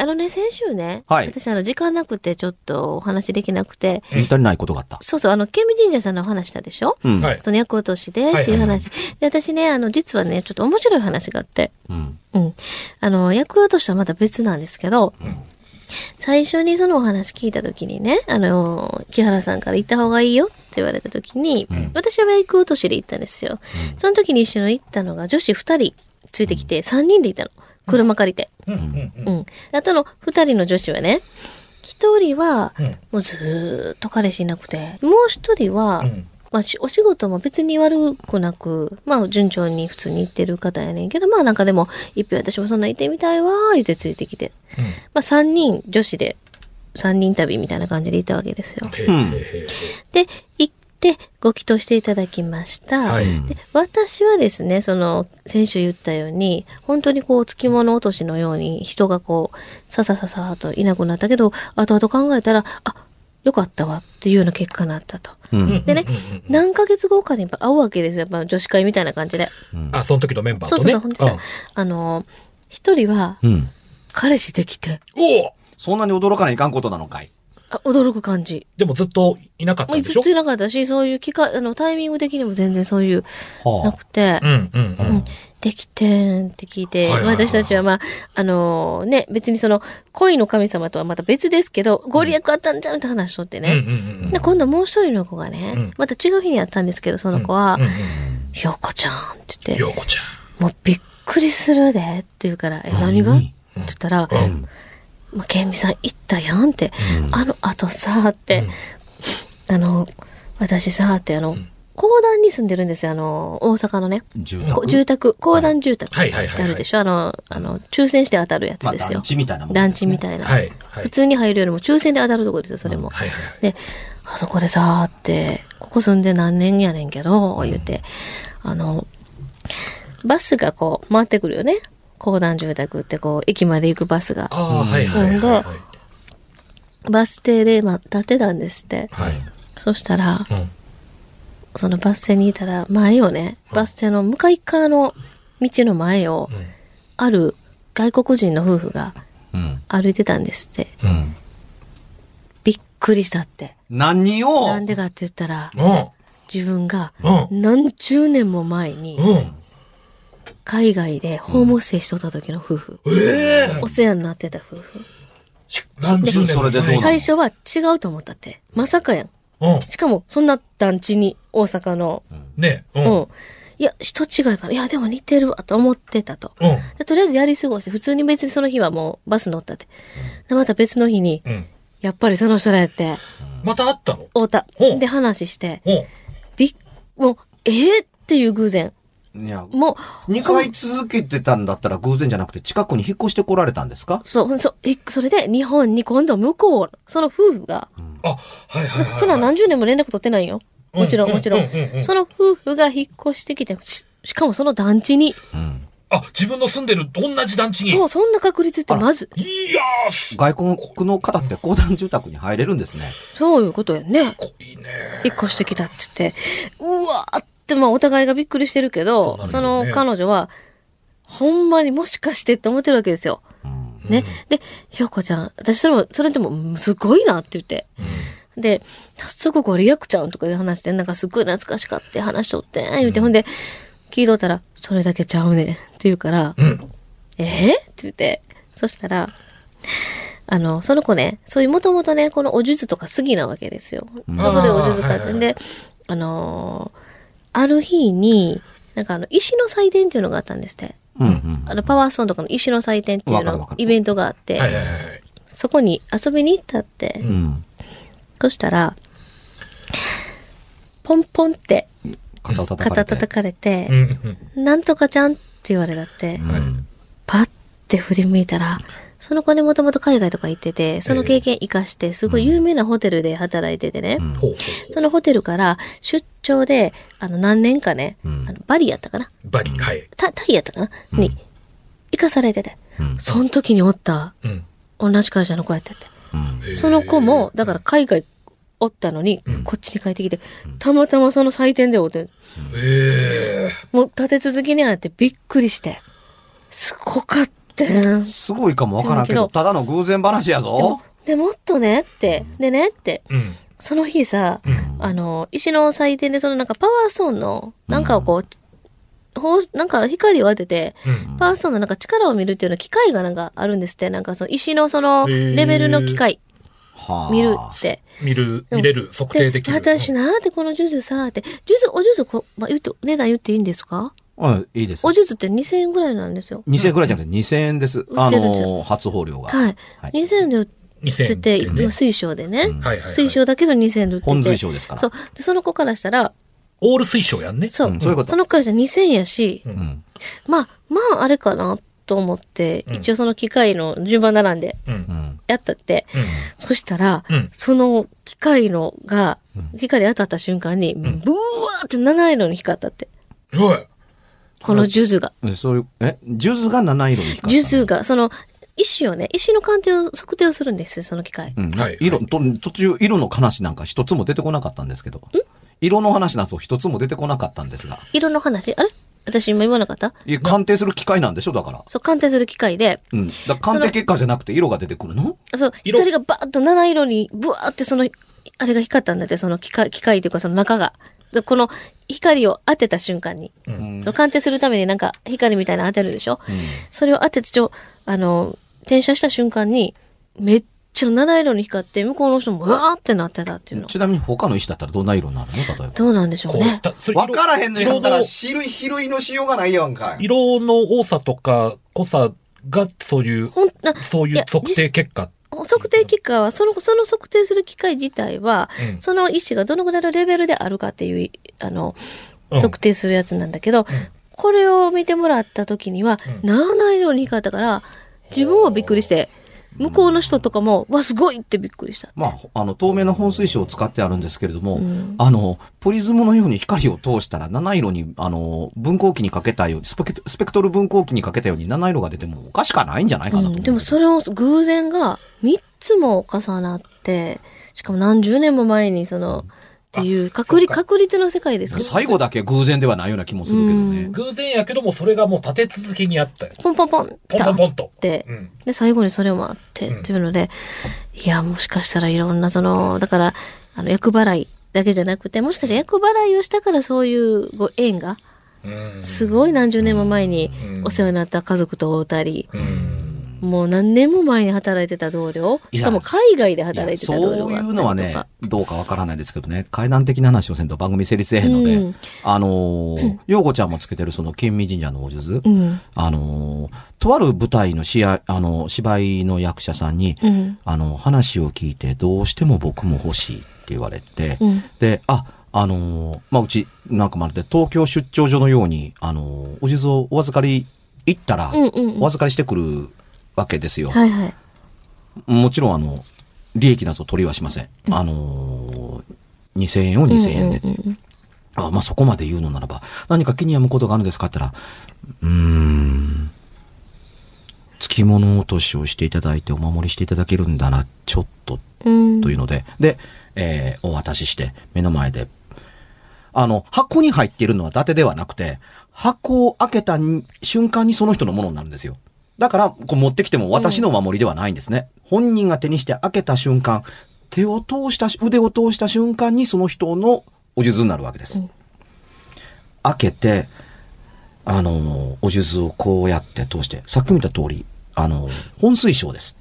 あのね、先週ね、はい私あの、時間なくてちょっとお話できなくて、見足りないことがあった。そうそう、あの、ケミ神社さんのお話したでしょ？うん。はい。その役落としでっていう話。で、私ね、あの、実はね、ちょっと面白い話があって、うん。うん。あの、役落としはまた別なんですけど、最初にそのお話聞いた時にね、あの、木原さんから行った方がいいよって言われた時に、ん私は役落としで行ったんですよ。その時に一緒に行ったのが女子二人ついてきて、三人で行ったの。車借りて。うん。あとの二人の女子はね、一人はうん、もうずーっと彼氏いなくて、もう一人は、うんまあ、しお仕事も別に悪くなく、まあ、順調に普通に行ってる方やねんけど、まあ、なんかでも、一票私もそんな行ってみたいわー、言ってついてきて。うんまあ、三人、女子で、三人旅みたいな感じで行ったわけですよ。へーへーへーで、行って、ご祈祷していただきました。はいで私はですね、その、先週言ったように、本当にこう、付物落としのように、人がこう、ささささーといなくなったけど、後々考えたら、あ、よかったわっていうような結果になったと。うん。でね、何ヶ月後かにやっぱ会うわけですよ。やっぱ女子会みたいな感じで。あ、その時のメンバーとね。そうそうそう。ほんあの、一人は、うん。彼氏できて、おおそんなに驚かないかんことなのかい。あ驚く感じ。でもずっといなかったんでしょ？ずっといなかったし、そういう機会、あの、タイミング的にも全然そういう、なはくて、うんうんううん。ん。できてんって聞いて、はいはいはい。はい私たちはまあ、あのね、別にその、恋の神様とはまた別ですけど、ご利益あったんちゃうって話しとってうんうんね。うん。で、今度もう一人の子がね、うん。また違う日にあったんですけど、その子は、うんうんひょうこちゃんってうん言って、ようこちゃもうびっくりするでって言うから、え、何？が？って言ったら、ん。うん。まあ、ケンミさん行ったやんって、あの後さ、って、あの、私さ、ってあの、公団に住んでるんですよ、あの、大阪のね。住こ宅。住宅、公団住宅っはいはいはいはいてあるでしょ？あの、あの、抽選して当たるやつまあ、ですよ団。地みたいなもんね団地みたいな。はい。はい。普通に入るよりも抽選で当たるとこですよ、それも。はいはいで、あそこでさーって、ここ住んで何年やねんけど、言って、あの、バスがこう回ってくるよね。公団住宅ってこう、駅まで行くバスが。ああ、はいはいはいはい。バス停で、まあ、立ってたんですって。はい。そしたら、うん。そのバス停にいたら、前をね、バス停の向かい側の道の前を、ある外国人の夫婦がうん。歩いてたんですって。うん。びっくりしたって。何を？なんでかって言ったら、うん。自分がうん何十年も前にうん。海外でホームステイしとった時の夫婦。ええお世話になってた夫婦。何十年もそれでどうなの？最初は違うと思ったって。まさかやん。うん。しかも、そんな団地に、大阪の。ねう。うんん。いや、人違いかな。いや、でも似てるわと思ってたと。うん。でとりあえずやり過ごして、普通に別にその日はもうバス乗ったって。でまた別の日に、うん。やっぱりその人らやって、また会ったの？会うたで、話して、うん。びっ、もう、えー、っていう偶然。いや、もう、2回続けてたんだったら偶然じゃなくて近くに引っ越してこられたんですか？そう、そう、えそれで日本に今度向こう、その夫婦が、あ、はいはいはい。そんな何十年も連絡取ってないよ。もちろん、うんもちろんうんうんうん。その夫婦が引っ越してきて、ししかもその団地に、うん。あ、自分の住んでる同じ団地に？そう、そんな確率ってまず。いやー、す外国の方って公団住宅に入れるんですね。そういうことやね。ごいね。引っ越してきたって言って、うわーって、まあお互いがびっくりしてるけど、そうその彼女は、ほんまにもしかしてって思ってるわけですよ。うんね。で、ひょうこちゃん、私それも、それでも、うんすごいなって言って。で、早速ご利益ちゃんとかいう話で、なんかすっごい懐かしかって話しとって、言うて、ほんで、聞いとったら、それだけちゃうねんって言うから、うん。えー、って言って、そしたら、あの、その子ね、そういうもともとね、このお術とか好きなわけですよ。そこでお術買ってんで、あのーある日に、なんかあの、石の祭典っていうのがあったんですって。うんうん。あの、パワーストーンとかの石の祭典っていうのイベントがあって、はいはいはい。そこに遊びに行ったって。うん。そしたら、ポンポンって肩を叩かれて。かれてう、んうん。なんとかちゃんって言われたって、うん。パッて振り向いたら、その子ね、もともと海外とか行ってて、その経験活かして、すごい有名なホテルで働いててね、そのホテルから出張で、あの、何年かね、うん。あのバリやったかな。う。バリ、はい。タタイやったかな、に、行かされてて、うん。その時におった、うん。同じ会社の子やってて。うん。その子も、だから海外おったのに、こっちに帰ってきて、たまたまその祭典でおって、ええもう立て続けにあってびっくりして、すごかったん。すごいかもわからんけど、ただの偶然話やでもぞ。、でもっとねって、でねって、うん。その日さ、うん。あの、石の祭典でそのなんかパワーストーンの、なんかをこう、ほうなんか光を当てて、うん。パワーストーンのなんか力を見るっていうの機械がなんかあるんですって。なんかその石のそのレベルの機械はあ。見るって。見る、見れる、測定できる。私なーってこのジュースさーって、ジュース、おジュースこ、まあ、言って、値段言っていいんですか？うん、いいですお。ジュースって2000円ぐらいなんですよ。2000円くらいじゃなくて2000円です。売あのー、初放量が。はい。はい2000円で売って2000て、水晶でね。うんはいはいはい水晶だけど2000円で売ってて。本水晶ですから。そう。で、その子からしたら、オール水晶やんね。そう。うんそういうことその子からしたら2000円やし、う。うんん。まあ、まあ、あれかなと思って、うん一応その機械の順番並んでうん。ううん。ん。やったって、そしたら、うんその機械のが、光当たった瞬間に、ブワーって七色に光ったって。おい。このジュズが。えそういう、え、ジュズが七色に光ったの？ジュズが、その、石をね、石の鑑定を、測定をするんですよ、その機械。うん。はい色、と途中、色の話なんか一つも出てこなかったんですけど。色の話なんと一つも出てこなかったんですが。色の話、あれ？私今言わなかった？いや、鑑定する機械なんでしょだから。そう、鑑定する機械で、うん。だ鑑定結果じゃなくて色が出てくるの？そう、色光がバーッと七色に、ブワーってその、あれが光ったんだって、その機械、機械というかその中が。でこの光を当てた瞬間に、うんその鑑定するためになんか光みたいなの当てるでしょ、それを当ててちょ、あの、転写した瞬間に、めっちゃ七色に光って、向こうの人もわーってなってたっていうの。ちなみに他の石だったらどんな色になるの？例えば。どうなんでしょうね。たそれわからへんのやったら、色の種類、比類のしようがないやんかい。色の多さとか濃さがそういう、ほん、なそういう測定結果。測定機械は、その、その測定する機械自体は、うん。その石がどのぐらいのレベルであるかっていう、あの、うん。測定するやつなんだけど、これを見てもらった時には、七色に光ったから、自分はびっくりして、向こうの人とかも、わ、すごいってびっくりした。まあ、あの、透明な本水晶を使ってあるんですけれども、あの、プリズムのように光を通したら、七色に、あの、分光器にかけたように、スペクトスペクトル分光器にかけたように七色が出てもおかしくはないんじゃないかなと思う。うんでもそれを偶然が3つも重なって、しかも何十年も前にその、っていう確率、確率の世界です最後だけ偶然ではないような気もするけどね。偶然やけどもそれがもう立て続けにあったよ。ポンポンポン。ってポンポンポンと。って、うん。で、最後にそれもあって、っていうので、いや、もしかしたらいろんな、その、だから、あの、厄払いだけじゃなくて、もしかしたら厄払いをしたからそういうご縁が、うん。すごい何十年も前にお世話になった家族と会うたり、もう何年も前に働いてた同僚、しかも海外で働いてた同僚そうい。うのはね、どうかわからないですけどね、階段的な話をせんと番組成立せえへんので、うん。あのー、ようこちゃんもつけてるその、金美神社のお術、うん。あのー、とある舞台の試合、あの、芝居の役者さんに、うん。あの、話を聞いて、どうしても僕も欲しいって言われて、うん。で、あ、あのーまあ、うち、なんかまるで東京出張所のように、あのーお地蔵お預かり行ったら、お預かりしてくるわけですよ。はいはい。もちろん、あの、利益など取りはしません。あのー、2000円を2000円でっていう。あまあ、そこまで言うのならば、何か気に病むことがあるんですかって言ったら、うーん、着物落としをしていただいてお守りしていただけるんだな、ちょっと、うん。というので、で、えーお渡しして、目の前で、あの、箱に入っているのは伊達ではなくて、箱を開けたに瞬間にその人のものになるんですよ。だから、こう持ってきても私のお守りではないんですね。本人が手にして開けた瞬間、手を通した、腕を通した瞬間にその人のお数珠になるわけです。開けて、あの、お数珠をこうやって通して、さっき見た通り、あの、本水晶です。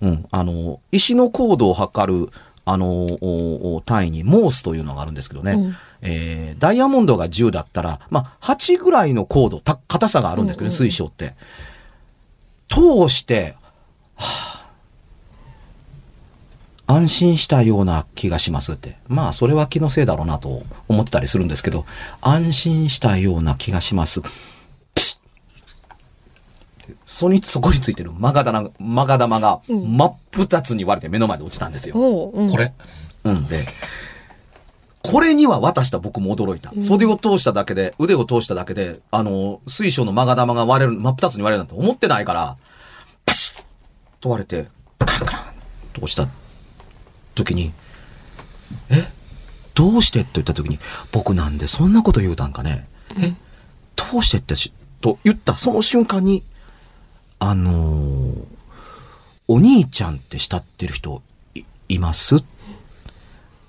うん。あの、石の高度を測る、あの、単位にモースというのがあるんですけどね。うんえーダイヤモンドが10だったら、まあ、8ぐらいの高度、た、硬さがあるんですけどね、水晶って。通して、はあ安心したような気がしますって。まあ、それは気のせいだろうなと思ってたりするんですけど、安心したような気がします。ピシッそに、そこについてるマガダナ、マガ玉が真っ二つに割れて目の前で落ちたんですよ。うん。これ。うんで、これには渡した僕も驚いた。袖を通しただけで、腕を通しただけで、あの、水晶のマガ玉が割れる、真っ二つに割れるなんて思ってないから、パシッと割れて、カランカランと落ちた時に、え？どうして？って言った時に、僕なんでそんなこと言うたんかね？え？どうしてってし、と言った。その瞬間に、あのーお兄ちゃんって慕ってる人いいます？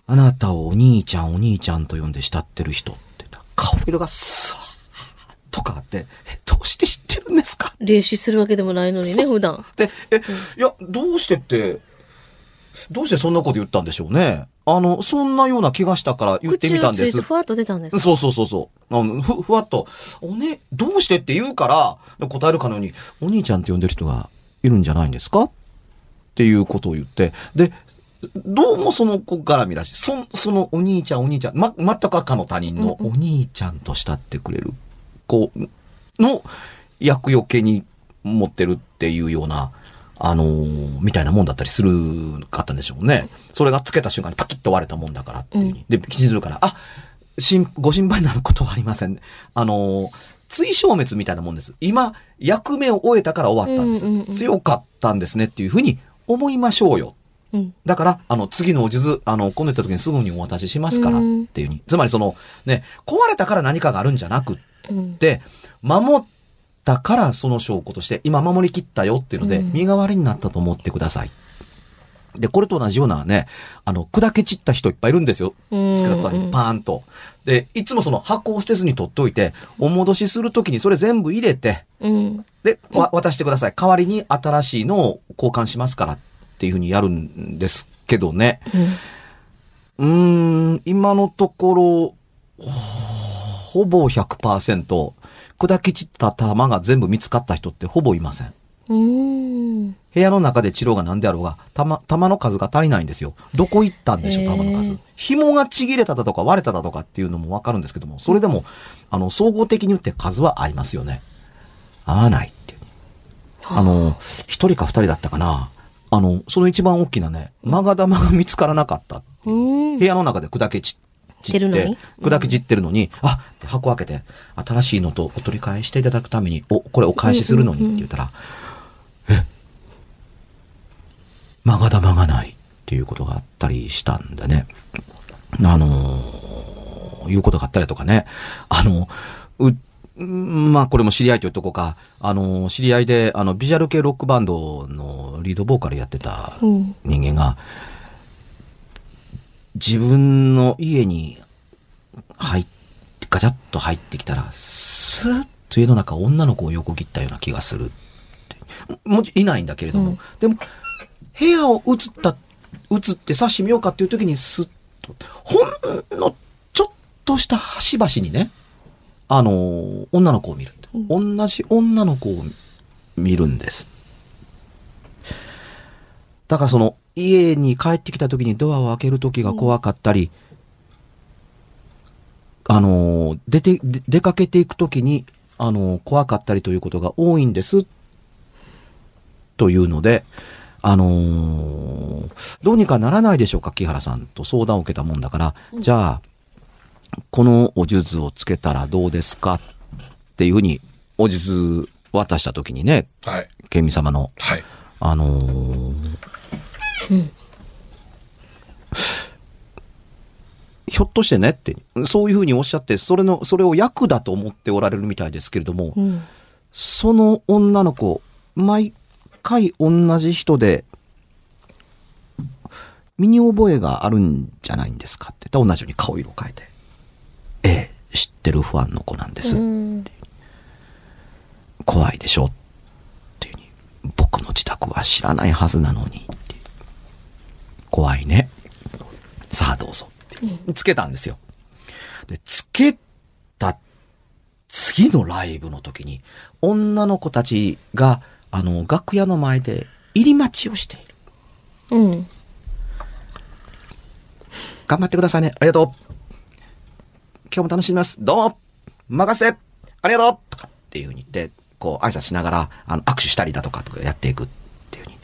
あなたをお兄ちゃんお兄ちゃんと呼んで慕ってる人って言ったら顔色がスワーッとかあって、え、どうして知ってるんですか？霊視するわけでもないのにね、普段。で、え、いや、どうしてって、どうしてそんなこと言ったんでしょうね。あの、そんなような気がしたから言ってみたんです。ふわっと出たんですか？そうそうそうそう。あのふ、ふわっと、おね、どうしてって言うから、答えるかのように、お兄ちゃんって呼んでる人がいるんじゃないんですか？っていうことを言って、で、どうもその子絡みらしい。そ、そのお兄ちゃんお兄ちゃん、ま、全く赤の他人のお兄ちゃんと慕ってくれる子の役よけに持ってるっていうような、あのーみたいなもんだったりするかったんでしょうね。それがつけた瞬間にパキッと割れたもんだからっていうに。で、気にするから、あ、しん、ご心配になることはありません。あのー追消滅みたいなもんです。今、役目を終えたから終わったんです。強かったんですねっていうふうに思いましょうよ。うん。だから、あの、次のお数珠、あの、今度行った時にすぐにお渡ししますからっていうふうに。つまりその、ね、壊れたから何かがあるんじゃなくっうん。で、守ったからその証拠として、今守りきったよっていうので、うん身代わりになったと思ってください。で、これと同じようなね、あの、砕け散った人いっぱいいるんですよ。うんつけた途端にパーンと。で、いつもその箱を捨てずに取っておいて、お戻しするときにそれ全部入れて、うん。で、わ渡してください。代わりに新しいのを交換しますからっていうふうにやるんですけどね。うーん、今のところ、ほぼ100%、砕け散った玉が全部見つかった人ってほぼいません。うん。部屋の中で治療が何であろうが、玉、玉の数が足りないんですよ。どこ行ったんでしょう、玉の数。紐がちぎれただとか割れただとかっていうのもわかるんですけども、それでも、あの、総合的に言って数は合いますよね。合わないっていう。あの、一人か二人だったかな。あの、その一番大きなね、マガ玉が見つからなかったっていううん。部屋の中で砕け散散るのに？砕け散ってるのに、あって箱開けて、新しいのとお取り返していただくために、お、これお返しするのにって言ったら、え、マガ玉がないっていうことがあったりしたんでね。あのーいうことがあったりとかね。あの、う、うんまあこれも知り合いというとこか、あの、知り合いで、あの、ビジュアル系ロックバンドのリードボーカルやってたうん。人間が、自分の家に入って、ガチャッと入ってきたら、スーッと家の中女の子を横切ったような気がするって。もちいないんだけれども、うんでも、部屋を映った、映ってさしてみようかっていう時にスッと、ほんのちょっとした端々にね、あのー女の子を見る。同じ女の子を見るんです。だからその、家に帰ってきた時にドアを開ける時が怖かったり、あのー、出て、で出かけていく時に、あのー怖かったりということが多いんです。というので、あのーどうにかならないでしょうか、木原さんと相談を受けたもんだから、じゃあ、このお数珠をつけたらどうですかっていうふうに、お数珠渡した時にね、はい。様の。はい。あのーひょっとしてねって、そういうふうにおっしゃって、それの、それを役だと思っておられるみたいですけれども、うん。その女の子、毎回同じ人で、身に覚えがあるんじゃないんですかって言ったら同じように顔色変えて、ってるファンの子なんです。うん。怖いでしょっていうに、僕の自宅は知らないはずなのに怖いね。さあどうぞって。つけたんですよ。で、つけた次のライブの時に、女の子たちが、あの、楽屋の前で入り待ちをしている。うん。頑張ってくださいね。ありがとう。今日も楽しみます。どうも任せありがとうとかっていう風に言って、こう挨拶しながら、あの、握手したりだとかとかやっていくっていう風に。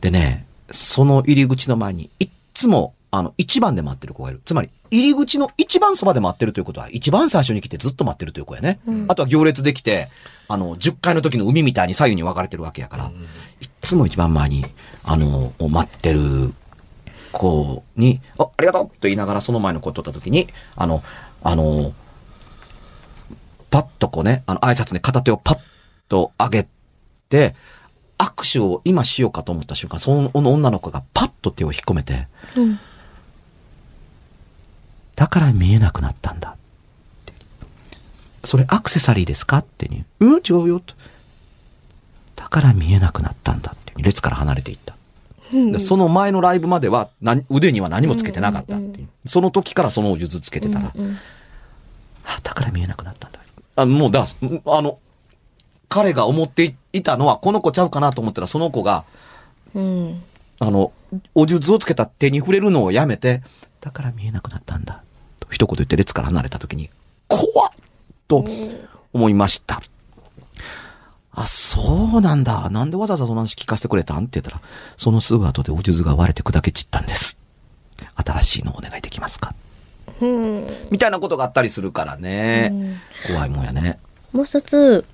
でね、その入り口の前に、いっつも、あの、一番で待ってる子がいる。つまり、入り口の一番そばで待ってるということは、一番最初に来てずっと待ってるという子やね。あとは行列できて、あの、10階の時の海みたいに左右に分かれてるわけやから、いっつも一番前に、あの、待ってる子に、あ、ありがとうと言いながらその前の子を取った時に、あの、あの、パッとこうね、あの、挨拶に片手をパッと上げて、握手を今しようかと思った瞬間、その女の子がパッと手を引っ込めて、うん。だから見えなくなったんだって。それアクセサリーですか？ってに。うん違うよと。だから見えなくなったんだって。列から離れていった。でその前のライブまでは何腕には何もつけてなかったっていう。その時からその術つけてたら、うん。あだから見えなくなったんだ。あもうだ、あの、彼が思っていたのはこの子ちゃうかなと思ったらその子が、うん。あの、お術をつけた手に触れるのをやめて、だから見えなくなったんだ。と一言言って列から離れた時に、怖っと思いました。あ、そうなんだ。なんでわざわざその話聞かせてくれたん？って言ったら、そのすぐ後でお術が割れて砕け散ったんです。新しいのお願いできますか？うん。みたいなことがあったりするからね。怖いもんやね。もう一つ、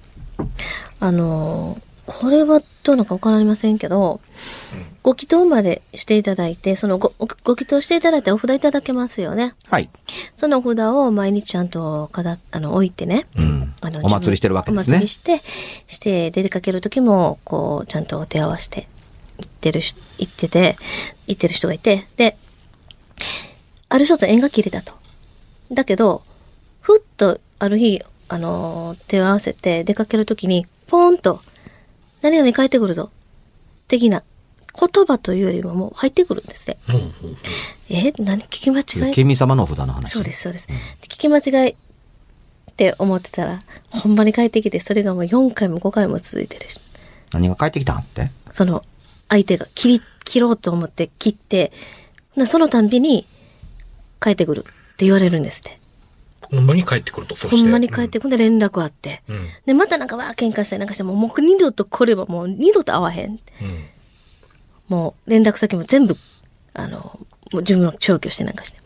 あの、これはどうなのかわかりませんけど、ご祈祷までしていただいて、そのご、ごご祈祷していただいてお札いただけますよね。はい。そのお札を毎日ちゃんとかだ、あの、置いてね。うんあの。お祭りしてるわけですねお祭り。して、して、出かける時も、こう、ちゃんとお手合わせて、行ってるし、行ってて、行ってる人がいて、で、ある人と縁が切れたと。だけど、ふっと、ある日、あのー手を合わせて出かける時に、ポーンと、何々帰ってくるぞ。的な言葉というよりももう入ってくるんですね。うんうんえ？何？聞き間違い？ケミ様のお札の話。そうです、そうです。で聞き間違いって思ってたら、ほんまに帰ってきて、それがもう4回も5回も続いてる。何が帰ってきたんって？その、相手が切り、切ろうと思って切って、なそのたんびに、帰ってくるって言われるんですって。ほんまに帰ってくると、そほして。んまに帰ってくるんで連絡あって。うん。うん。で、またなんかわー喧嘩したりなんかして、もうもう二度と来ればもう二度と会わへん。うん。もう連絡先も全部、あの、もう自分の消去してなんかして。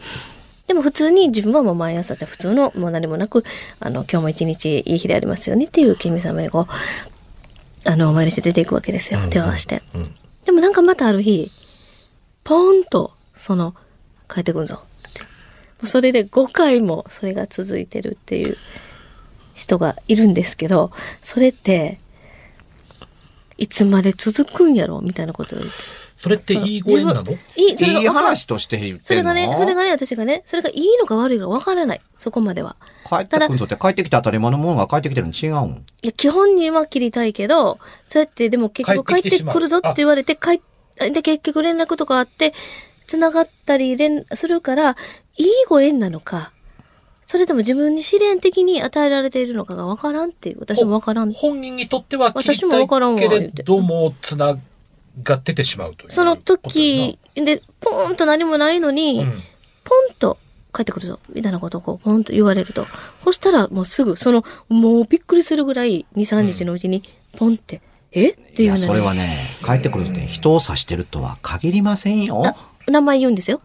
でも普通に自分はもう毎朝じゃ普通のもう何もなく、あの、今日も一日いい日でありますようにっていう君様にこう、あの、お参りして出ていくわけですよ。手を合わせて。うん。でもなんかまたある日、ポーンと、その、帰ってくんぞうそれで5回もそれが続いてるっていう人がいるんですけど、それって、いつまで続くんやろみたいなことを言って。それっていいご縁なの？いい、それがいい話として言ってそれがね、それがね、私がね、それがいいのか悪いのかわからない。そこまでは。帰ってくんぞって帰ってきて当たり前のものが帰ってきてるの違うん？いや、基本には切りたいけど、そうやってでも結局帰ってくるぞって言われて、帰っ、で、結局連絡とかあって、繋がったり連、するから、いいご縁なのか、それとも自分に試練的に与えられているのかがわからんっていう、私もわからん。本人にとっては切り私もわからんわたいけれども、つながっててしまうという。その時、で、ポーンと何もないのに、うん。ポンと帰ってくるぞ、みたいなことをこう、ポンと言われると。そしたらもうすぐ、その、もうびっくりするぐらい、2、3日のうちに、ポンって、え？っていや、いうのそれはね、帰ってくるって人を指してるとは限りませんよ。あ名前言うんですよ。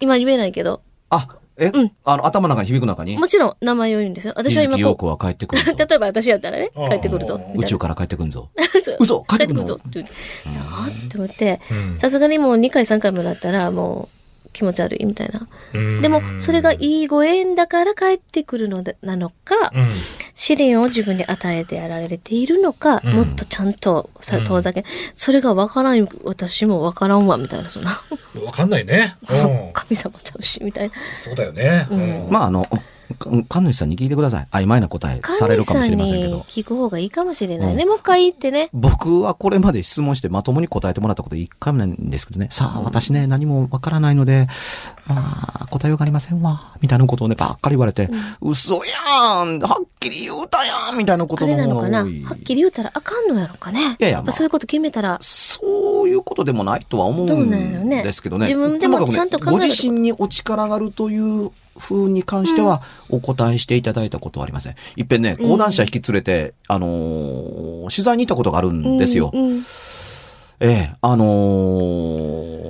今言えないけど。あ、え、うんあの、頭の中に響く中に？もちろん名前を言うんですよ。私は今こ子は帰ってくる。例えば私やったらね、帰ってくるぞ。宇宙から帰ってくるぞ。嘘帰ってくるの？ぞって言って。いやーって思ってう、んさすがにもう2回3回もらったらもう気持ち悪いみたいな。うんでも、それがいいご縁だから帰ってくるのでなのか、うん。試練を自分に与えてやられているのか、うんもっとちゃんとさうん遠ざけ、それがわからん、私もわからんわ、みたいな、そんな。わかんないね。うん。神様ちゃうし、みたいな。そうだよね。うんまあ、あの、か神主さんに聞いてください。曖昧な答えされるかもしれませんけど。聞く方がいいかもしれないね。うんもう一回言ってね。僕はこれまで質問してまともに答えてもらったこと一回もないんですけどね。さあ、私ね、何もわからないので、まあ、答えようがありませんわ。みたいなことをね、ばっかり言われて、嘘やんはっきり言うたやんみたいなことのなのかな？はっ方が多い。きり言うたらあかんのやろかね。いやいややっぱそういうこと決めたら、そういうことでもないとは思うんですけどね。自分でもちゃんと考えるご自身にお力があるという風に関しては、お答えしていただいたことはありません。いっぺんね、講談社引き連れて、あのー取材に行ったことがあるんですよ。うんうんええ、あのー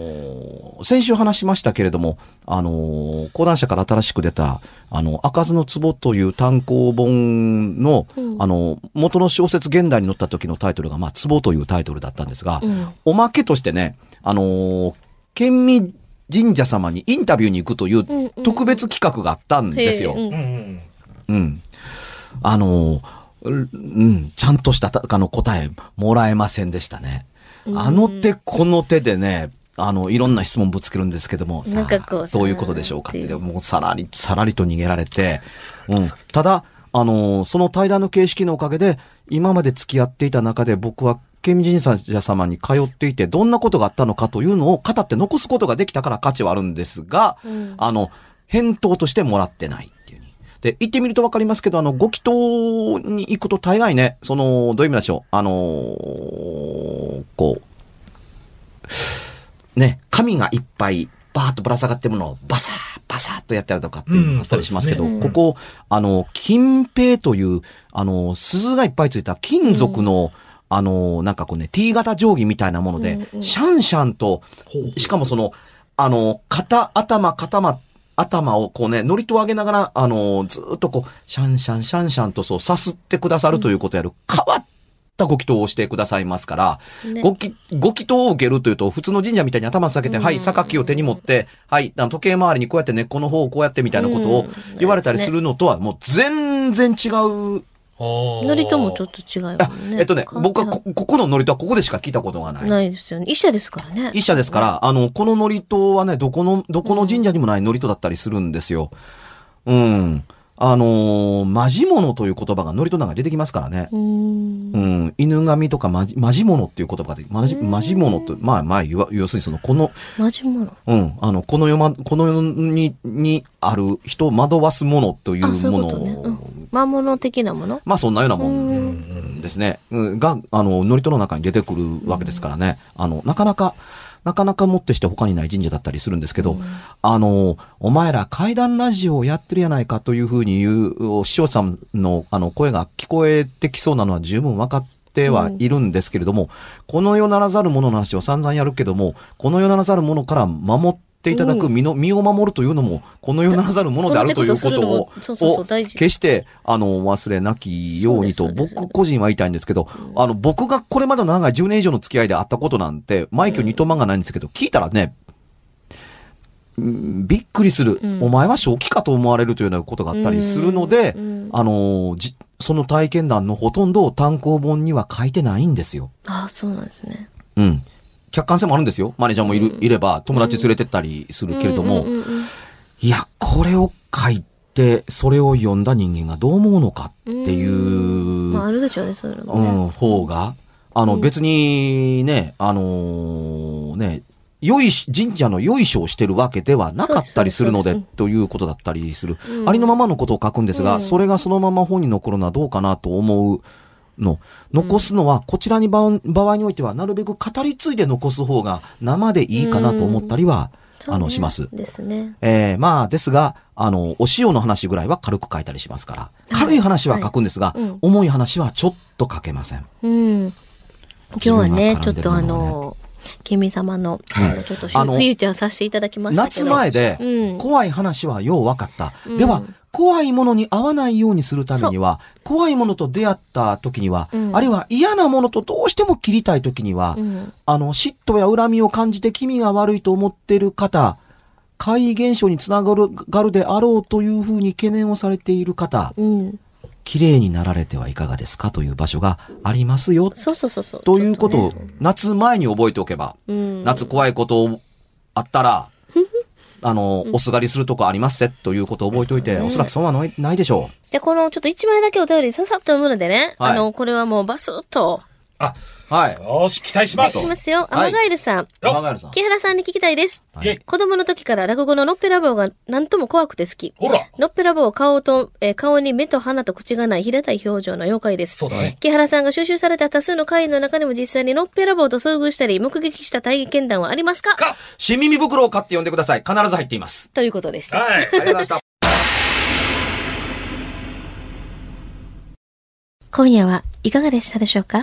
先週話しましたけれども、あのー講談社から新しく出た、あの、開かずの壺という単行本の、うんあの、元の小説現代に載った時のタイトルが、まあ、壺というタイトルだったんですが、うんおまけとしてね、あのー県民神社様にインタビューに行くという特別企画があったんですよ。うんうん。あのーううん、ちゃんとしたたあの答えもらえませんでしたね。あの手この手でね、あの、いろんな質問ぶつけるんですけども、さなんかこうあ、どういうことでしょうか？って、もうさらり、さらりと逃げられて、うん。ただ、あのーその対談の形式のおかげで、今まで付き合っていた中で僕は、県民神社様に通っていて、どんなことがあったのかというのを語って残すことができたから価値はあるんですが、うんあの、返答としてもらってない。で、行ってみるとわかりますけど、あの、ご祈祷に行くと大概ね、その、どういう意味でしょう？あのーこう、ね、紙がいっぱい、バーッとぶら下がってるものをバサー、バサーっとやったりとかっていうのがあったりしますけど、うんここ、あの、金平という、あの、鈴がいっぱいついた金属の、あの、なんかこうね、T 型定規みたいなもので、うんうんシャンシャンと、しかもその、あの、肩、頭、頭、頭をこうね、乗りと上げながら、あの、ずーっとこう、シャンシャン、シャンシャンとそう、さすってくださるということをやる、変わったご祈祷をしてくださいますから、ね。ごき、ご祈祷を受けるというと、普通の神社みたいに頭下げて、うん。はい、榊を手に持って、はい、時計回りにこうやって根っこの方をこうやってみたいなことをうん。言われたりするのとは、もう全然違う。ノノリともちょっと違うもんあね。えっとね、僕はこ、ここのノリとはここでしか聞いたことがない。ないですよね。医者ですからね。一社ですから、あの、このノリとはね、どこの、どこの神社にもないノリとだったりするんですよ。うん。あのー、マジモノという言葉がノリとなんか出てきますからね。うーんう。ん。犬神とかマジ、マジモノっていう言葉が出て、マジ、マジモノと、まあまあ、要するにその、この、マジモノ。うん。あの、この世ま、この世に、にある人を惑わすものというものうことね。魔物的なもの？まあそんなようなもうんんですね。うんが、あの、ノリとの中に出てくるわけですからね。あの、なかなか、なかなかもってして他にない神社だったりするんですけど、あの、お前ら怪談ラジオをやってるやないかというふうに言う、師匠さんのあの声が聞こえてきそうなのは十分分かってはいるんですけれども、この世ならざるものの話を散々やるけども、この世ならざるものから守っていただく身の、身を守るというのも、この世ならざるものであるということを、を決して、あの、忘れなきようにと、僕個人は言いたいんですけど、あの、僕がこれまでの長い10年以上の付き合いであったことなんて、マイク二とまがないんですけど、聞いたらね、うんびっくりする、うん。お前は正気かと思われるというようなことがあったりするので、あの、じ、その体験談のほとんどを単行本には書いてないんですよ。ああ、そうなんですね。うん。客観性もあるんですよ。マネージャーもいる、いれば、友達連れてったりするけれども、いや、これを書いて、それを読んだ人間がどう思うのかっていう、まあ、あるでしょうね、そういうのもね。うん、方が、あの、うん。別にね、あのーね、良いし、神社の良い書をしてるわけではなかったりするので、ということだったりする。うん。ありのままのことを書くんですが、うん。それがそのまま本に残るのはどうかなと思うの。残すのは、こちらに場場合においては、なるべく語り継いで残す方が生でいいかなと思ったりは、あの、します。ですね。えーまあ、ですが、あの、お塩の話ぐらいは軽く書いたりしますから、軽い話は書くんですが、重い話はちょっと書けません。うん。今日はね、ちょっとあの君様の、はいちょっとフあのューチャーさせていただきましたけ夏ど。前でうん、怖い話はよう分かった。うんでは、怖いものに合わないようにするためには、怖いものと出会った時には、うんあるいは嫌なものとどうしても切りたい時には、うん。あの、嫉妬や恨みを感じて気味が悪いと思っている方、怪異現象につながるがるであろうというふうに懸念をされている方、うん。綺麗になられてはいかがですかという場所がありますよ。そうそうそうそう。ということをね夏前に覚えておけば、うん。夏怖いことあったら、あの、おすがりするとこありますせということを覚えておいて、おそらく損はないないでしょで、このちょっと一枚だけお便りささっと読むのでね、はいあの、これはもうバスッと。あ、う。はい。よーし、期待しまはい、す。いきますよ。アはいマガエルさん。よマガエルさん。木原さんに聞きたいです。子供の時から落語ののっぺらぼうが何とも怖くて好き。ほら。のっぺらぼう顔と、えー顔に目と鼻と口がない平たい表情の妖怪です。そうだね。木原さんが収集された多数の会員の中でも実際にのっぺらぼうと遭遇したり、目撃した体験談はありますか？か新耳袋を買って呼んでください。必ず入っています。ということでした。はい。ありがとうございました。今夜はいかがでしたでしょうか？